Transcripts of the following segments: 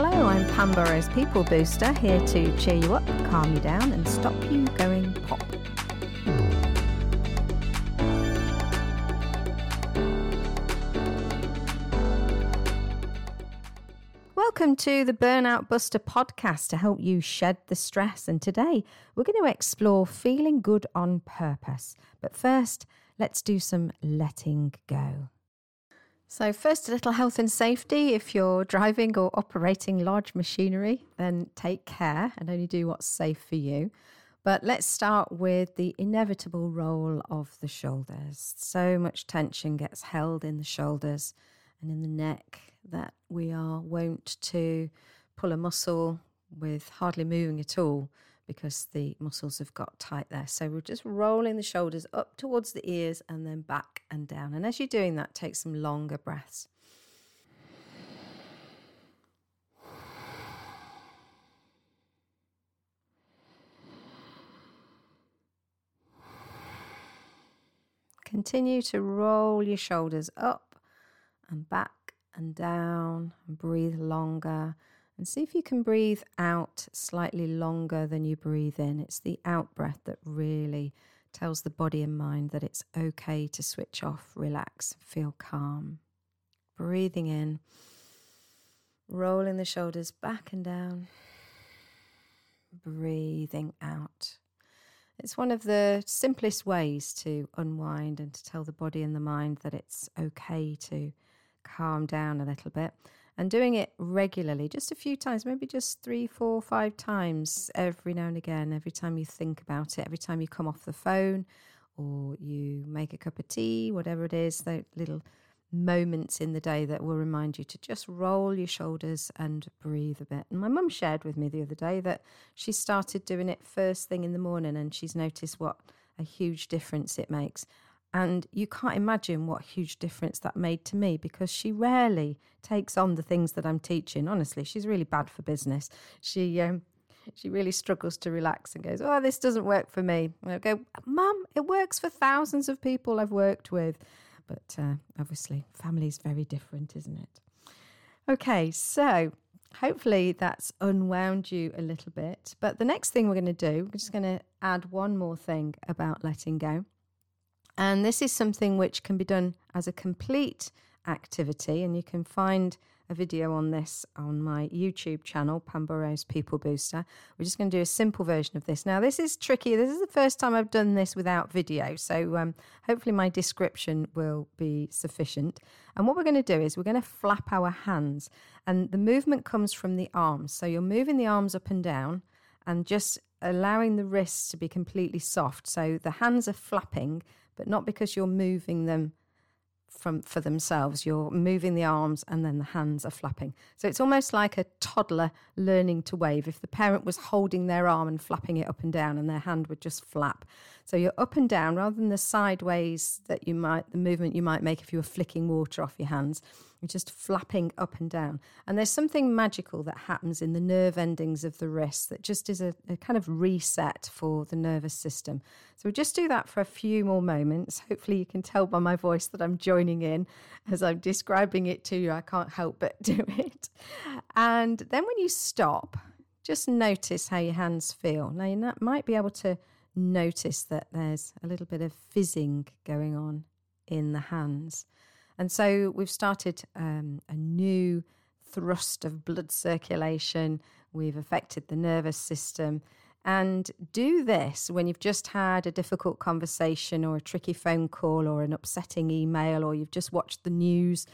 Hello, I'm Pam Burrows, People Booster, here to cheer you up, calm you down, and stop you going pop. Welcome to the Burnout Buster podcast to help you shed the stress. And today we're going to explore feeling good on purpose. But first, let's do some letting go. So, first, a little health and safety. If you're driving or operating large machinery, then take care and only do what's safe for you. But let's start with the inevitable role of the shoulders. So much tension gets held in the shoulders and in the neck that we are wont to pull a muscle with hardly moving at all because the muscles have got tight there. So we're just rolling the shoulders up towards the ears and then back and down. And as you're doing that, take some longer breaths. Continue to roll your shoulders up and back and down and breathe longer and see if you can breathe out slightly longer than you breathe in. It's the out breath that really tells the body and mind that it's okay to switch off, relax, feel calm. Breathing in, rolling the shoulders back and down, breathing out. It's one of the simplest ways to unwind and to tell the body and the mind that it's okay to calm down a little bit and doing it regularly, just a few times, maybe just three, four, five times every now and again, every time you think about it, every time you come off the phone or you make a cup of tea, whatever it is, the little moments in the day that will remind you to just roll your shoulders and breathe a bit. And my mum shared with me the other day that she started doing it first thing in the morning and she's noticed what a huge difference it makes. And you can't imagine what huge difference that made to me because she rarely takes on the things that I'm teaching. Honestly, she's really bad for business. She um, she really struggles to relax and goes, "Oh, this doesn't work for me." And I go, "Mum, it works for thousands of people I've worked with." But uh, obviously, family is very different, isn't it? Okay, so hopefully that's unwound you a little bit. But the next thing we're going to do, we're just going to add one more thing about letting go. And this is something which can be done as a complete activity. And you can find a video on this on my YouTube channel, Pam Burrows People Booster. We're just going to do a simple version of this. Now, this is tricky. This is the first time I've done this without video. So um, hopefully, my description will be sufficient. And what we're going to do is we're going to flap our hands. And the movement comes from the arms. So you're moving the arms up and down and just allowing the wrists to be completely soft. So the hands are flapping, but not because you're moving them from for themselves. You're moving the arms and then the hands are flapping. So it's almost like a toddler learning to wave. If the parent was holding their arm and flapping it up and down and their hand would just flap. So you're up and down rather than the sideways that you might the movement you might make if you were flicking water off your hands. You're just flapping up and down. And there's something magical that happens in the nerve endings of the wrist that just is a, a kind of reset for the nervous system. So we'll just do that for a few more moments. Hopefully, you can tell by my voice that I'm joining in as I'm describing it to you. I can't help but do it. And then when you stop, just notice how your hands feel. Now, you might be able to notice that there's a little bit of fizzing going on in the hands. And so we've started um, a new thrust of blood circulation. We've affected the nervous system. And do this when you've just had a difficult conversation or a tricky phone call or an upsetting email or you've just watched the news.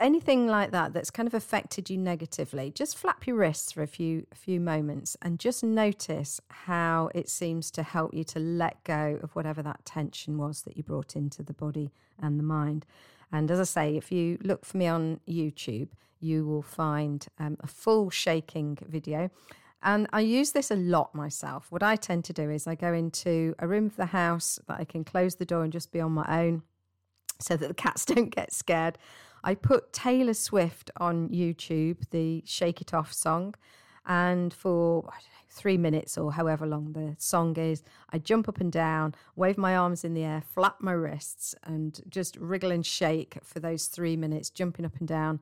Anything like that that's kind of affected you negatively, just flap your wrists for a few a few moments and just notice how it seems to help you to let go of whatever that tension was that you brought into the body and the mind. And as I say, if you look for me on YouTube, you will find um, a full shaking video. And I use this a lot myself. What I tend to do is I go into a room of the house that I can close the door and just be on my own so that the cats don't get scared. I put Taylor Swift on YouTube, the Shake It Off song. And for know, three minutes or however long the song is, I jump up and down, wave my arms in the air, flap my wrists, and just wriggle and shake for those three minutes, jumping up and down.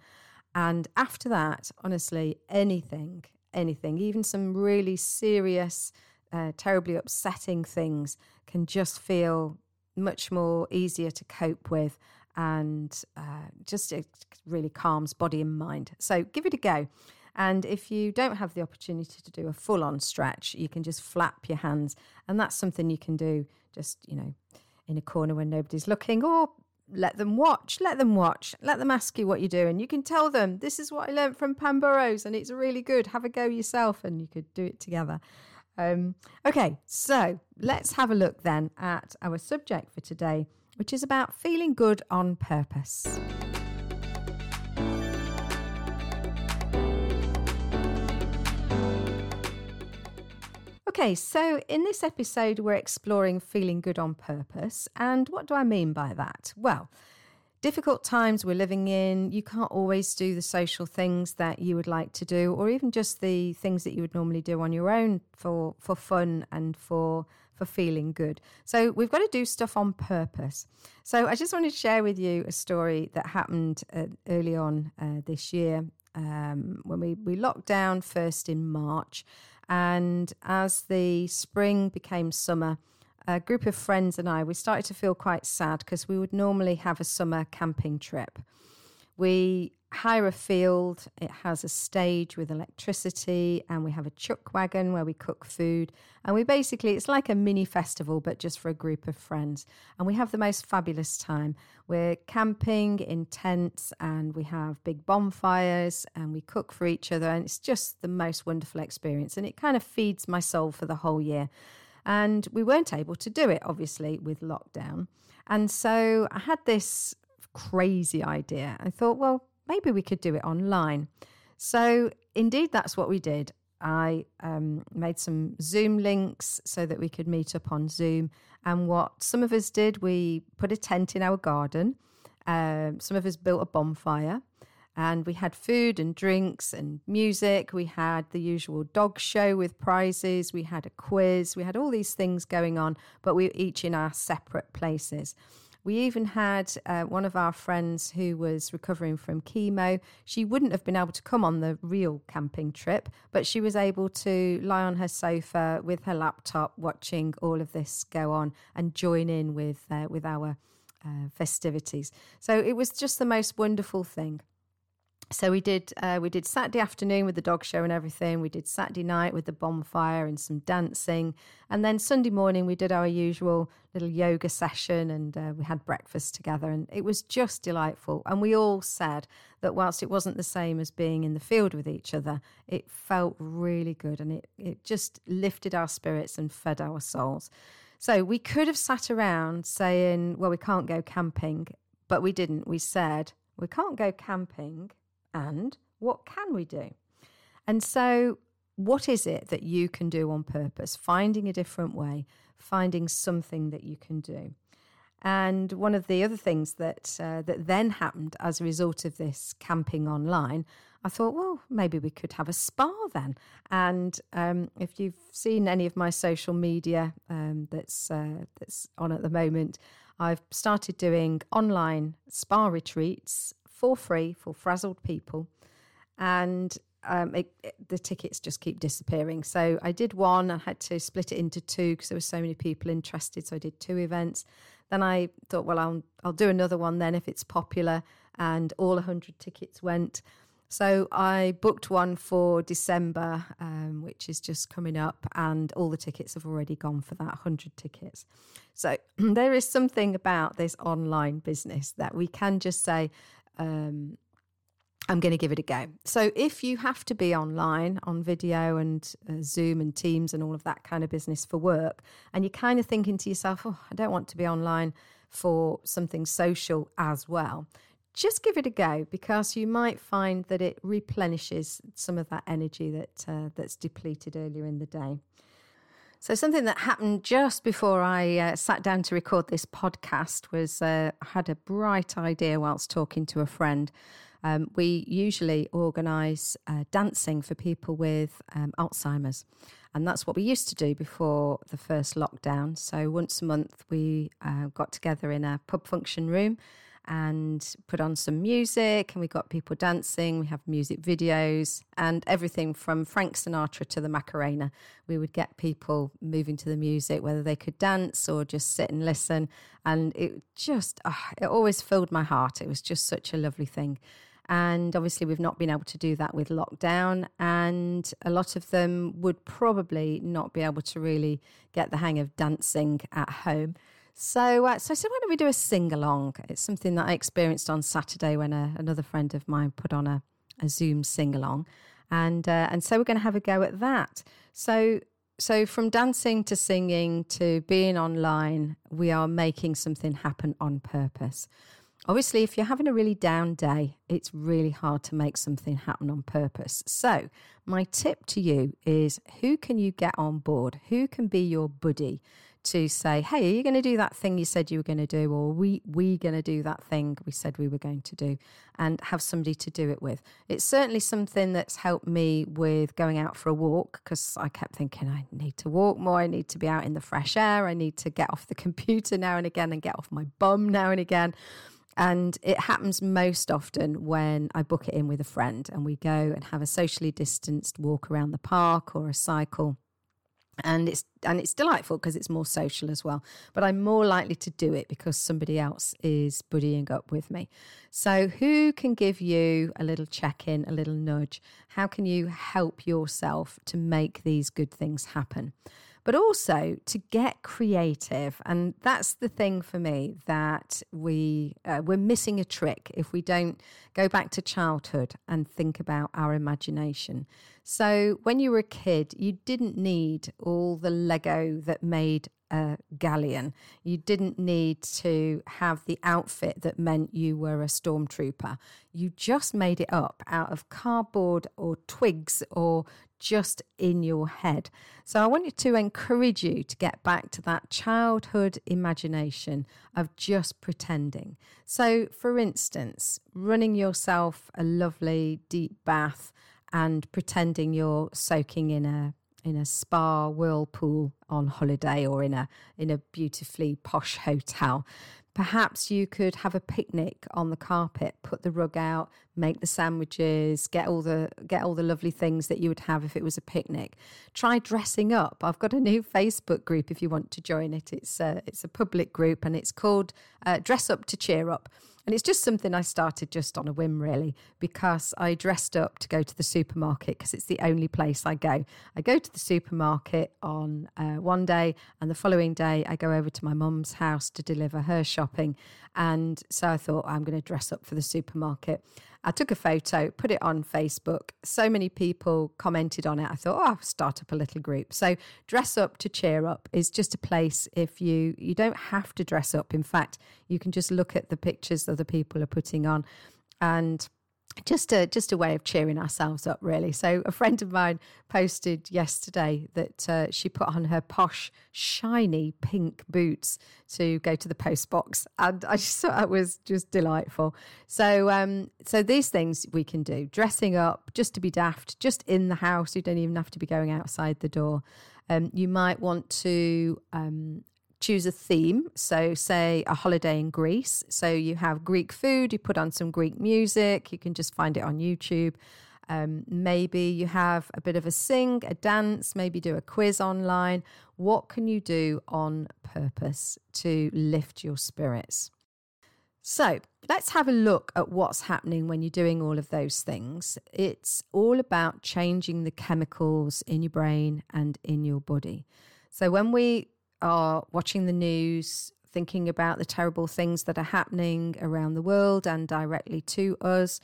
And after that, honestly, anything, anything, even some really serious, uh, terribly upsetting things can just feel much more easier to cope with and uh, just it really calms body and mind. So give it a go. And if you don't have the opportunity to do a full on stretch, you can just flap your hands. And that's something you can do just, you know, in a corner when nobody's looking or let them watch, let them watch, let them ask you what you're doing. You can tell them, this is what I learned from Pam Burrows and it's really good. Have a go yourself and you could do it together. Um, okay, so let's have a look then at our subject for today, which is about feeling good on purpose. Okay, so in this episode, we're exploring feeling good on purpose. And what do I mean by that? Well, difficult times we're living in, you can't always do the social things that you would like to do, or even just the things that you would normally do on your own for, for fun and for for feeling good. So we've got to do stuff on purpose. So I just wanted to share with you a story that happened uh, early on uh, this year um, when we, we locked down first in March. And as the spring became summer, a group of friends and I, we started to feel quite sad because we would normally have a summer camping trip. We hire a field, it has a stage with electricity, and we have a chuck wagon where we cook food. And we basically, it's like a mini festival, but just for a group of friends. And we have the most fabulous time. We're camping in tents and we have big bonfires and we cook for each other. And it's just the most wonderful experience. And it kind of feeds my soul for the whole year. And we weren't able to do it, obviously, with lockdown. And so I had this crazy idea. I thought, well, maybe we could do it online. So, indeed, that's what we did. I um, made some Zoom links so that we could meet up on Zoom. And what some of us did, we put a tent in our garden. Um, some of us built a bonfire and we had food and drinks and music. We had the usual dog show with prizes. We had a quiz. We had all these things going on, but we were each in our separate places. We even had uh, one of our friends who was recovering from chemo. She wouldn't have been able to come on the real camping trip, but she was able to lie on her sofa with her laptop, watching all of this go on and join in with uh, with our uh, festivities. So it was just the most wonderful thing so we did uh, we did Saturday afternoon with the dog show and everything. We did Saturday night with the bonfire and some dancing, and then Sunday morning we did our usual little yoga session and uh, we had breakfast together, and it was just delightful. And we all said that whilst it wasn't the same as being in the field with each other, it felt really good, and it it just lifted our spirits and fed our souls. So we could have sat around saying, "Well, we can't go camping," but we didn't. We said we can't go camping and what can we do? And so, what is it that you can do on purpose? Finding a different way, finding something that you can do. And one of the other things that uh, that then happened as a result of this camping online, I thought, well, maybe we could have a spa then. And um, if you've seen any of my social media um, that's uh, that's on at the moment, I've started doing online spa retreats for free for frazzled people. And um, it, it, the tickets just keep disappearing. So I did one. I had to split it into two because there were so many people interested. So I did two events. Then I thought, well, I'll I'll do another one then if it's popular. And all hundred tickets went. So I booked one for December, um, which is just coming up, and all the tickets have already gone for that 100 tickets. So there is something about this online business that we can just say, um, I'm going to give it a go. So, if you have to be online on video and uh, Zoom and Teams and all of that kind of business for work, and you're kind of thinking to yourself, oh, I don't want to be online for something social as well, just give it a go because you might find that it replenishes some of that energy that uh, that's depleted earlier in the day. So, something that happened just before I uh, sat down to record this podcast was uh, I had a bright idea whilst talking to a friend. Um, we usually organise uh, dancing for people with um, Alzheimer's. And that's what we used to do before the first lockdown. So once a month, we uh, got together in a pub function room and put on some music and we got people dancing we have music videos and everything from frank sinatra to the macarena we would get people moving to the music whether they could dance or just sit and listen and it just oh, it always filled my heart it was just such a lovely thing and obviously, we've not been able to do that with lockdown. And a lot of them would probably not be able to really get the hang of dancing at home. So, uh, so I said, why don't we do a sing along? It's something that I experienced on Saturday when a, another friend of mine put on a, a Zoom sing along, and uh, and so we're going to have a go at that. So, so from dancing to singing to being online, we are making something happen on purpose. Obviously, if you're having a really down day, it's really hard to make something happen on purpose. So, my tip to you is who can you get on board? Who can be your buddy? To say, hey, are you going to do that thing you said you were going to do? Or we we going to do that thing we said we were going to do? And have somebody to do it with. It's certainly something that's helped me with going out for a walk because I kept thinking, I need to walk more. I need to be out in the fresh air. I need to get off the computer now and again and get off my bum now and again. And it happens most often when I book it in with a friend and we go and have a socially distanced walk around the park or a cycle and it's and it's delightful because it's more social as well. But i'm more likely to do it because somebody else is buddying up with me. So who can give you a little check-in a little nudge? How can you help yourself to make these good things happen but also to get creative. And that's the thing for me that we uh, we're missing a trick if we don't go back to childhood and think about our imagination. So when you were a kid, you didn't need all the Lego that made a galleon. You didn't need to have the outfit that meant you were a stormtrooper. You just made it up out of cardboard or twigs or just in your head. So I want you to encourage you to get back to that childhood imagination of just pretending. So, for instance, running yourself a lovely deep bath and pretending you're soaking in a in a spa whirlpool on holiday or in a in a beautifully posh hotel Perhaps you could have a picnic on the carpet, put the rug out, make the sandwiches, get all the get all the lovely things that you would have if it was a picnic. Try dressing up. I've got a new Facebook group if you want to join it. It's a, it's a public group and it's called uh, Dress Up to Cheer Up. And it's just something I started just on a whim, really, because I dressed up to go to the supermarket because it's the only place I go. I go to the supermarket on uh, one day, and the following day, I go over to my mum's house to deliver her shopping. And so I thought, I'm going to dress up for the supermarket. I took a photo, put it on Facebook. So many people commented on it. I thought, oh, I'll start up a little group. So dress up to cheer up is just a place if you you don't have to dress up. In fact, you can just look at the pictures other people are putting on and just a just a way of cheering ourselves up really. So a friend of mine posted yesterday that uh, she put on her posh shiny pink boots to go to the post box and i just thought that was just delightful. So um so these things we can do. Dressing up just to be daft just in the house. You don't even have to be going outside the door. Um, you might want to um, choose a theme. So, say a holiday in Greece. So, you have Greek food, you put on some Greek music, you can just find it on YouTube. Um, maybe you have a bit of a sing, a dance, maybe do a quiz online. What can you do on purpose to lift your spirits? So, let's have a look at what's happening when you're doing all of those things. It's all about changing the chemicals in your brain and in your body. So, when we are watching the news, thinking about the terrible things that are happening around the world and directly to us,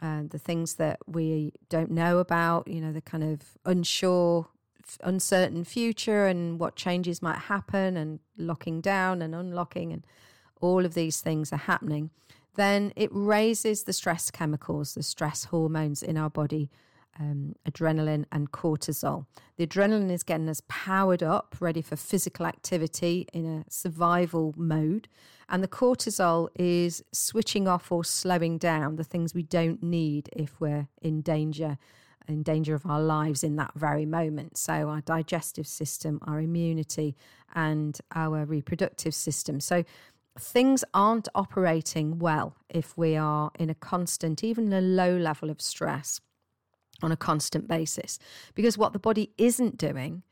and the things that we don't know about, you know, the kind of unsure, uncertain future and what changes might happen and locking down and unlocking and all of these things are happening, then it raises the stress chemicals, the stress hormones in our body um, adrenaline and cortisol. The adrenaline is getting us powered up, ready for physical activity in a survival mode. And the cortisol is switching off or slowing down the things we don't need if we're in danger, in danger of our lives in that very moment. So, our digestive system, our immunity, and our reproductive system. So, things aren't operating well if we are in a constant, even a low level of stress on a constant basis. Because what the body isn't doing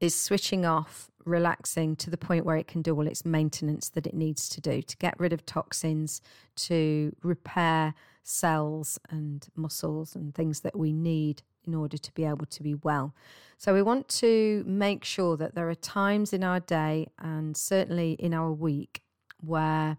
is switching off, relaxing to the point where it can do all its maintenance that it needs to do to get rid of toxins, to repair cells and muscles and things that we need in order to be able to be well. So, we want to make sure that there are times in our day and certainly in our week where,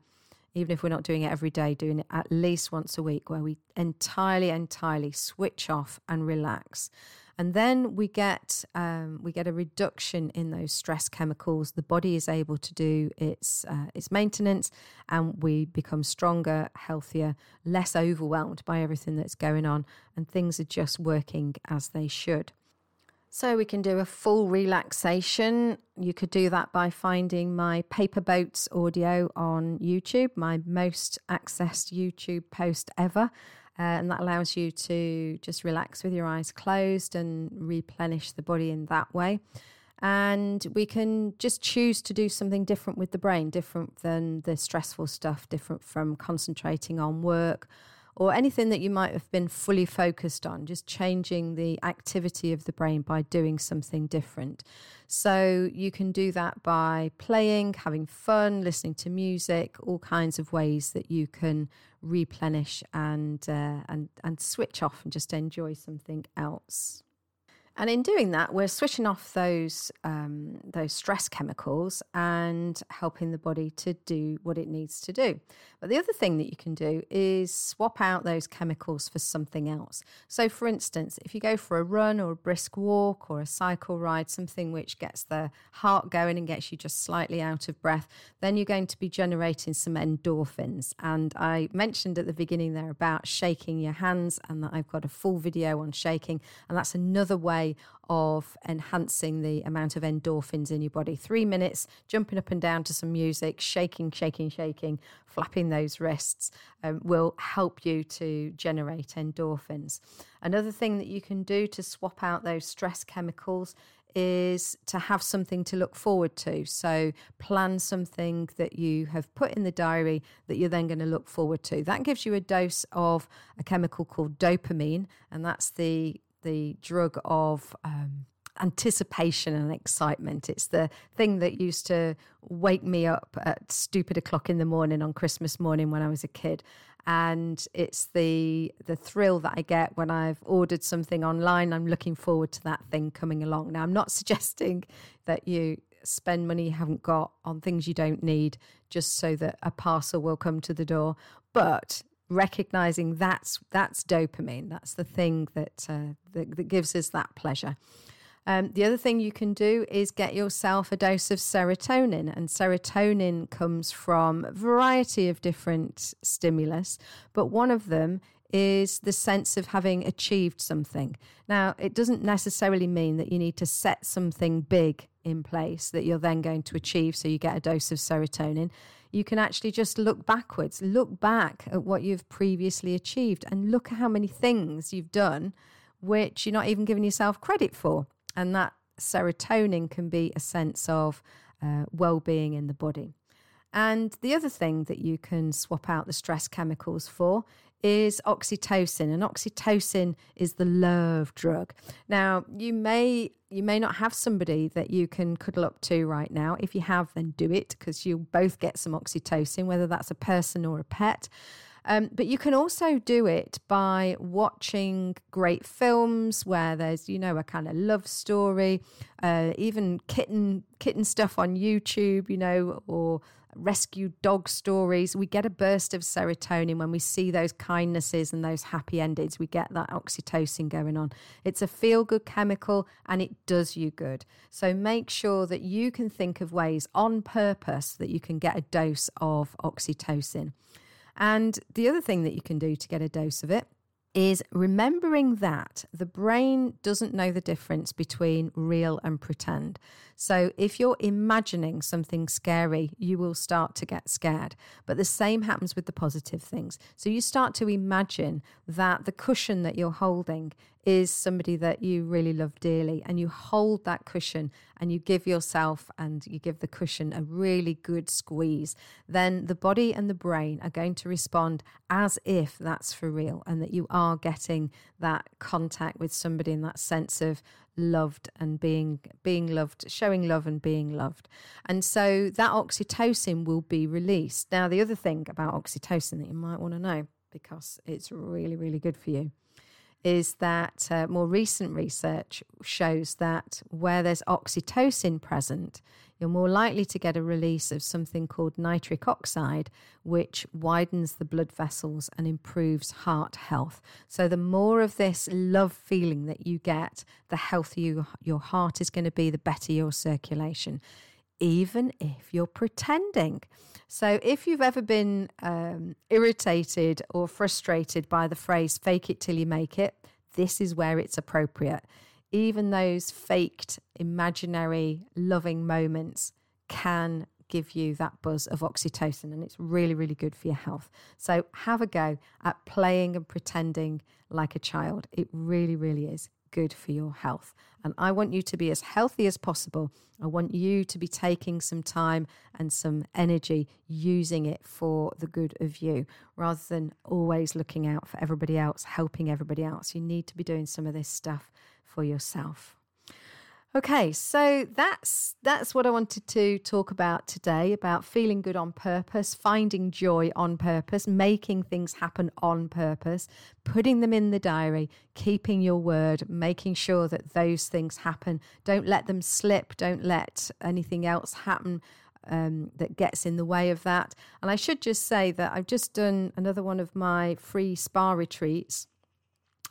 even if we're not doing it every day, doing it at least once a week, where we entirely, entirely switch off and relax and then we get um, we get a reduction in those stress chemicals. The body is able to do its uh, its maintenance, and we become stronger, healthier, less overwhelmed by everything that's going on, and things are just working as they should. So we can do a full relaxation. You could do that by finding my paper boats audio on YouTube, my most accessed YouTube post ever. Uh, and that allows you to just relax with your eyes closed and replenish the body in that way. And we can just choose to do something different with the brain, different than the stressful stuff, different from concentrating on work or anything that you might have been fully focused on, just changing the activity of the brain by doing something different. So you can do that by playing, having fun, listening to music, all kinds of ways that you can replenish and uh, and and switch off and just enjoy something else. And in doing that, we're switching off those um, those stress chemicals and helping the body to do what it needs to do. But the other thing that you can do is swap out those chemicals for something else. So, for instance, if you go for a run or a brisk walk or a cycle ride, something which gets the heart going and gets you just slightly out of breath, then you're going to be generating some endorphins. And I mentioned at the beginning there about shaking your hands, and that I've got a full video on shaking, and that's another way way of enhancing the amount of endorphins in your body. Three minutes, jumping up and down to some music, shaking, shaking, shaking, flapping those wrists um, will help you to generate endorphins. Another thing that you can do to swap out those stress chemicals is to have something to look forward to. So, plan something that you have put in the diary that you're then going to look forward to. That gives you a dose of a chemical called dopamine, and that's the the drug of um, anticipation and excitement. It's the thing that used to wake me up at stupid o'clock in the morning on Christmas morning when I was a kid. And it's the the thrill that I get when I've ordered something online. I'm looking forward to that thing coming along. Now, I'm not suggesting that you spend money you haven't got on things you don't need just so that a parcel will come to the door. But recognizing that's that's dopamine. That's the thing that uh, that, that, gives us that pleasure. Um, the other thing you can do is get yourself a dose of serotonin, and serotonin comes from a variety of different stimulus, but one of them is the sense of having achieved something. Now, it doesn't necessarily mean that you need to set something big in place that you're then going to achieve so you get a dose of serotonin you can actually just look backwards, look back at what you've previously achieved, and look at how many things you've done which you're not even giving yourself credit for. And that serotonin can be a sense of uh, well being in the body. And the other thing that you can swap out the stress chemicals for is oxytocin and oxytocin is the love drug now you may you may not have somebody that you can cuddle up to right now. If you have then do it because you'll both get some oxytocin whether that's a person or a pet. Um, but you can also do it by watching great films where there's, you know, a kind of love story, uh, even kitten kitten stuff on YouTube, you know, or rescue dog stories. We get a burst of serotonin when we see those kindnesses and those happy endings. We get that oxytocin going on. It's a feel good chemical and it does you good. So make sure that you can think of ways on purpose that you can get a dose of oxytocin. And the other thing that you can do to get a dose of it is remembering that the brain doesn't know the difference between real and pretend. So if you're imagining something scary, you will start to get scared. But the same happens with the positive things. So you start to imagine that the cushion that you're holding is somebody that you really love dearly, and you hold that cushion and you give yourself and you give the cushion a really good squeeze, then the body and the brain are going to respond as if that's for real and that you are getting that contact with somebody in that sense of loved and being being loved showing love and being loved. And so that oxytocin will be released. Now the other thing about oxytocin that you might want to know because it's really really good for you is that uh, more recent research shows that where there's oxytocin present, you're more likely to get a release of something called nitric oxide, which widens the blood vessels and improves heart health. So, the more of this love feeling that you get, the healthier your heart is going to be, the better your circulation even if you're pretending. So, if you've ever been um, irritated or frustrated by the phrase fake it till you make it, this is where it's appropriate. Even those faked, imaginary, loving moments can give you that buzz of oxytocin, and it's really, really good for your health. So, have a go at playing and pretending like a child. It really, really is good for your health. And I want you to be as healthy as possible. I want you to be taking some time and some energy using it for the good of you rather than always looking out for everybody else, helping everybody else. You need to be doing some of this stuff for yourself. Okay, so that's that's what I wanted to talk about today about feeling good on purpose, finding joy on purpose, making things happen on purpose, putting them in the diary, keeping your word, making sure that those things happen. Don't let them slip, don't let anything else happen. Um, that gets in the way of that. And I should just say that I've just done another one of my free spa retreats.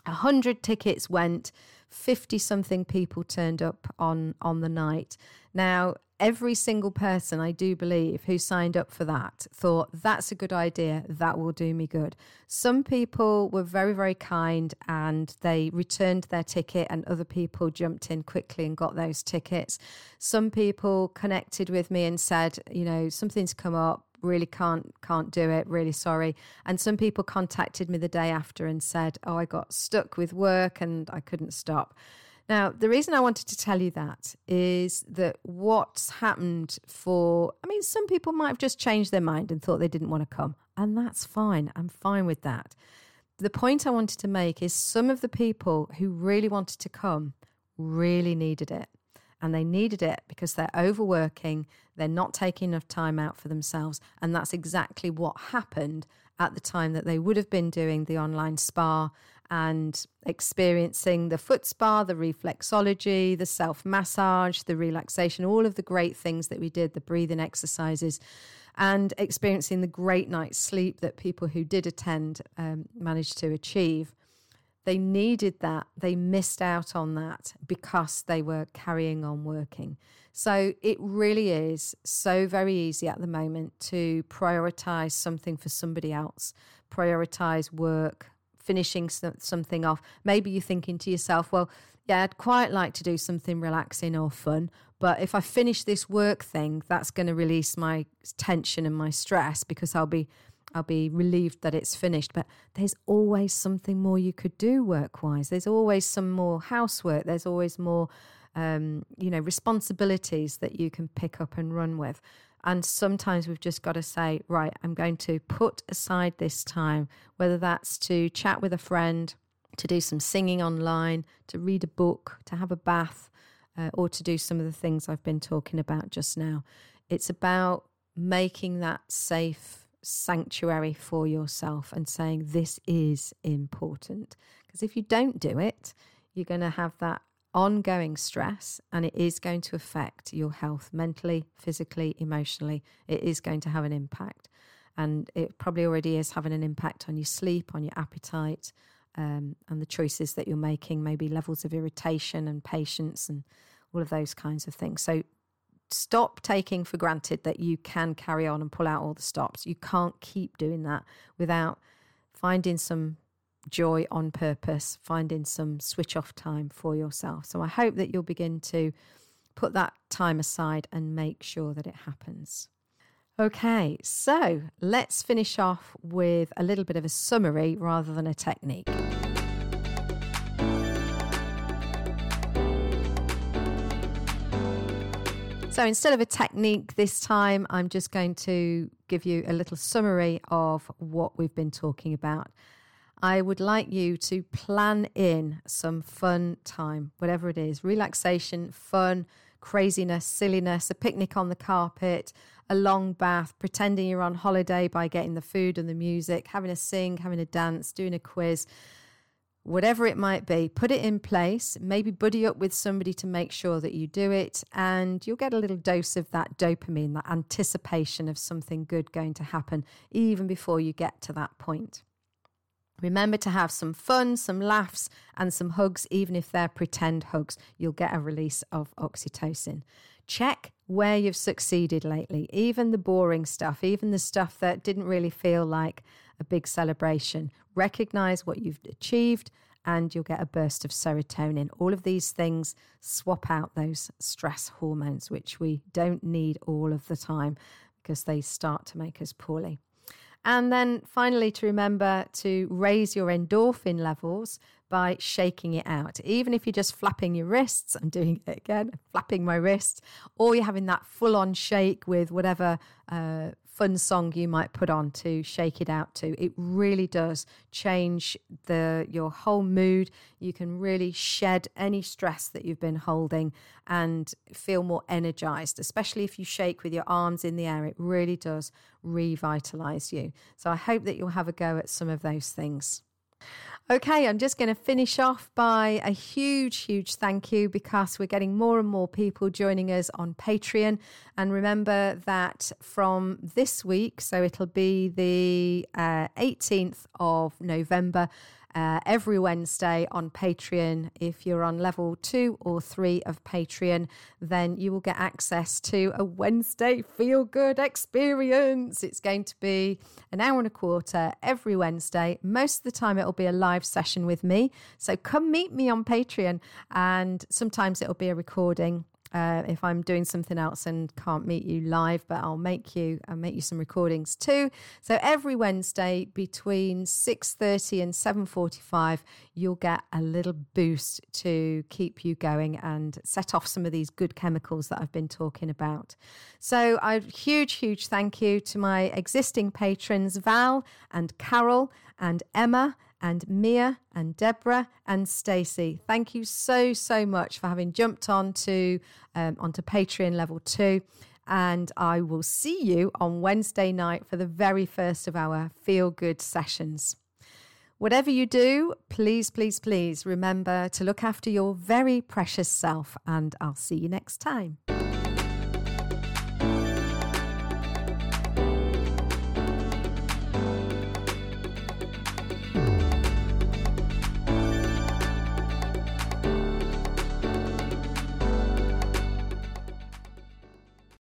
A hundred tickets went 50 something people turned up on on the night. Now every single person i do believe who signed up for that thought that's a good idea. That will do me good. Some people were very very kind and they returned their ticket and other people jumped in quickly and got those tickets. Some people connected with me and said you know something's come up really can't can't do it really sorry. And some people contacted me the day after and said oh i got stuck with work and i couldn't stop. Now the reason i wanted to tell you that is that what's happened for i mean some people might have just changed their mind and thought they didn't want to come and that's fine. I'm fine with that. The point i wanted to make is some of the people who really wanted to come really needed it and they needed it because they're overworking, they're not taking enough time out for themselves. And that's exactly what happened at the time that they would have been doing the online spa and experiencing the foot spa, the reflexology, the self massage, the relaxation, all of the great things that we did, the breathing exercises, and experiencing the great night's sleep that people who did attend um, managed to achieve. They needed that. They missed out on that because they were carrying on working. So it really is so very easy at the moment to prioritize something for somebody else, prioritize work, finishing something off. Maybe you're thinking to yourself, well, yeah, I'd quite like to do something relaxing or fun, but if I finish this work thing, that's going to release my tension and my stress because I'll be I'll be relieved that it's finished. But there's always something more you could do work wise. There's always some more housework. There's always more, um, you know, responsibilities that you can pick up and run with. And sometimes we've just got to say, right, I'm going to put aside this time, whether that's to chat with a friend, to do some singing online, to read a book, to have a bath, uh, or to do some of the things I've been talking about just now. It's about making that safe sanctuary for yourself and saying, This is important. Because if you don't do it, you're going to have that ongoing stress and it is going to affect your health mentally, physically, emotionally. It is going to have an impact. And it probably already is having an impact on your sleep, on your appetite, um, and the choices that you're making, maybe levels of irritation and patience and all of those kinds of things. So stop taking for granted that you can carry on and pull out all the stops. You can't keep doing that without finding some joy on purpose, finding some switch off time for yourself. So I hope that you'll begin to put that time aside and make sure that it happens. Okay, so let's finish off with a little bit of a summary rather than a technique. So instead of a technique this time, I'm just going to give you a little summary of what we've been talking about. I would like you to plan in some fun time, whatever it is relaxation, fun, craziness, silliness, a picnic on the carpet, a long bath, pretending you're on holiday by getting the food and the music, having a sing, having a dance, doing a quiz, whatever it might be, put it in place, maybe buddy up with somebody to make sure that you do it, and you'll get a little dose of that dopamine, that anticipation of something good going to happen, even before you get to that point. Remember to have some fun, some laughs, and some hugs, even if they're pretend hugs. You'll get a release of oxytocin. Check where you've succeeded lately, even the boring stuff, even the stuff that didn't really feel like a big celebration. Recognize what you've achieved and you'll get a burst of serotonin. All of these things swap out those stress hormones, which we don't need all of the time because they start to make us poorly. And then finally, to remember to raise your endorphin levels by shaking it out. Even if you're just flapping your wrists, I'm doing it again, flapping my wrists, or you're having that full on shake with whatever uh, fun song you might put on to shake it out to. It really does change the your whole mood. You can really shed any stress that you've been holding and feel more energized, especially if you shake with your arms in the air. It really does revitalize you. So I hope that you'll have a go at some of those things. Okay, I'm just going to finish off by a huge, huge thank you because we're getting more and more people joining us on Patreon. And remember that from this week, so it'll be the uh, 18th of November, uh, every Wednesday on Patreon. If you're on level two or three of Patreon, then you will get access to a Wednesday feel good experience. It's going to be an hour and a quarter every Wednesday. Most of the time, it'll be a live session with me. So come meet me on Patreon, and sometimes it'll be a recording uh, if I'm doing something else and can't meet you live, but I'll make you I'll make you some recordings too. So every Wednesday between 6:30 and 7:45, you'll get a little boost to keep you going and set off some of these good chemicals that I've been talking about. So a huge, huge thank you to my existing patrons Val and Carol and Emma and Mia and Deborah and Stacey. Thank you so so much for having jumped on to um, onto Patreon level two. And I will see you on Wednesday night for the very first of our feel good sessions. Whatever you do, please, please, please remember to look after your very precious self, and I'll see you next time.